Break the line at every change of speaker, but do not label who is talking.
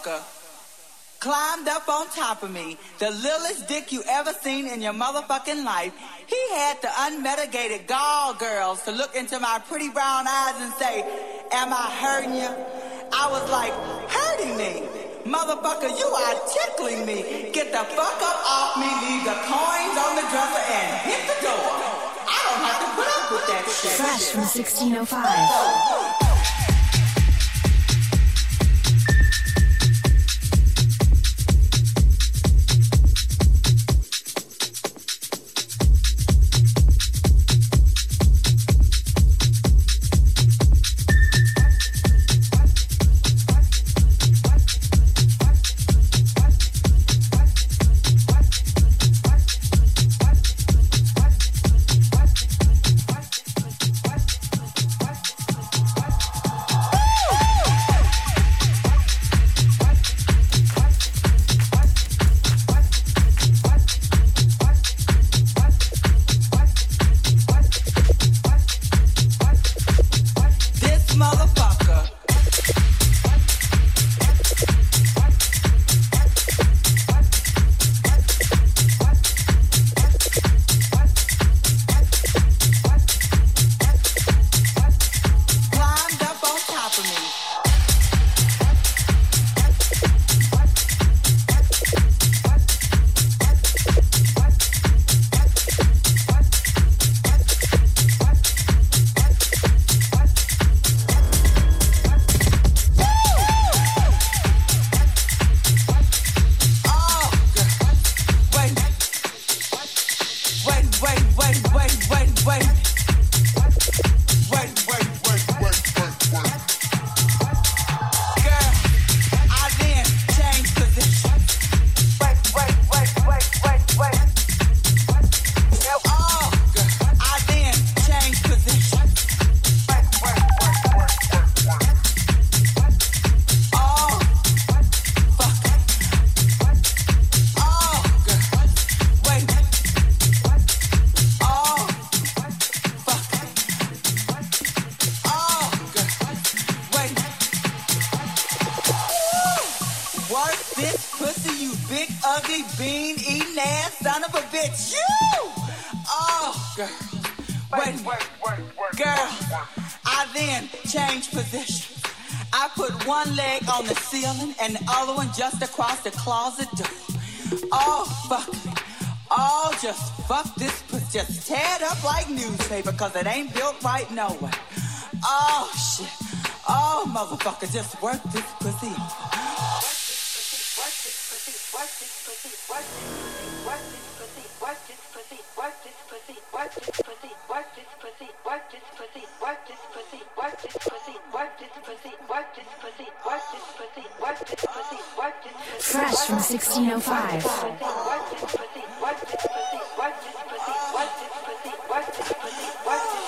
motherfucker climbed up on top of me, the littlest dick you ever seen in your motherfucking life. He had the unmitigated gall girls to look into my pretty brown eyes and say, Am I hurting you? I was like, Hurting me? Motherfucker, you are tickling me. Get the fuck up off me, leave the coins on the dresser, and hit the door. I don't have to put up with that shit.
Fresh from 1605.
Next.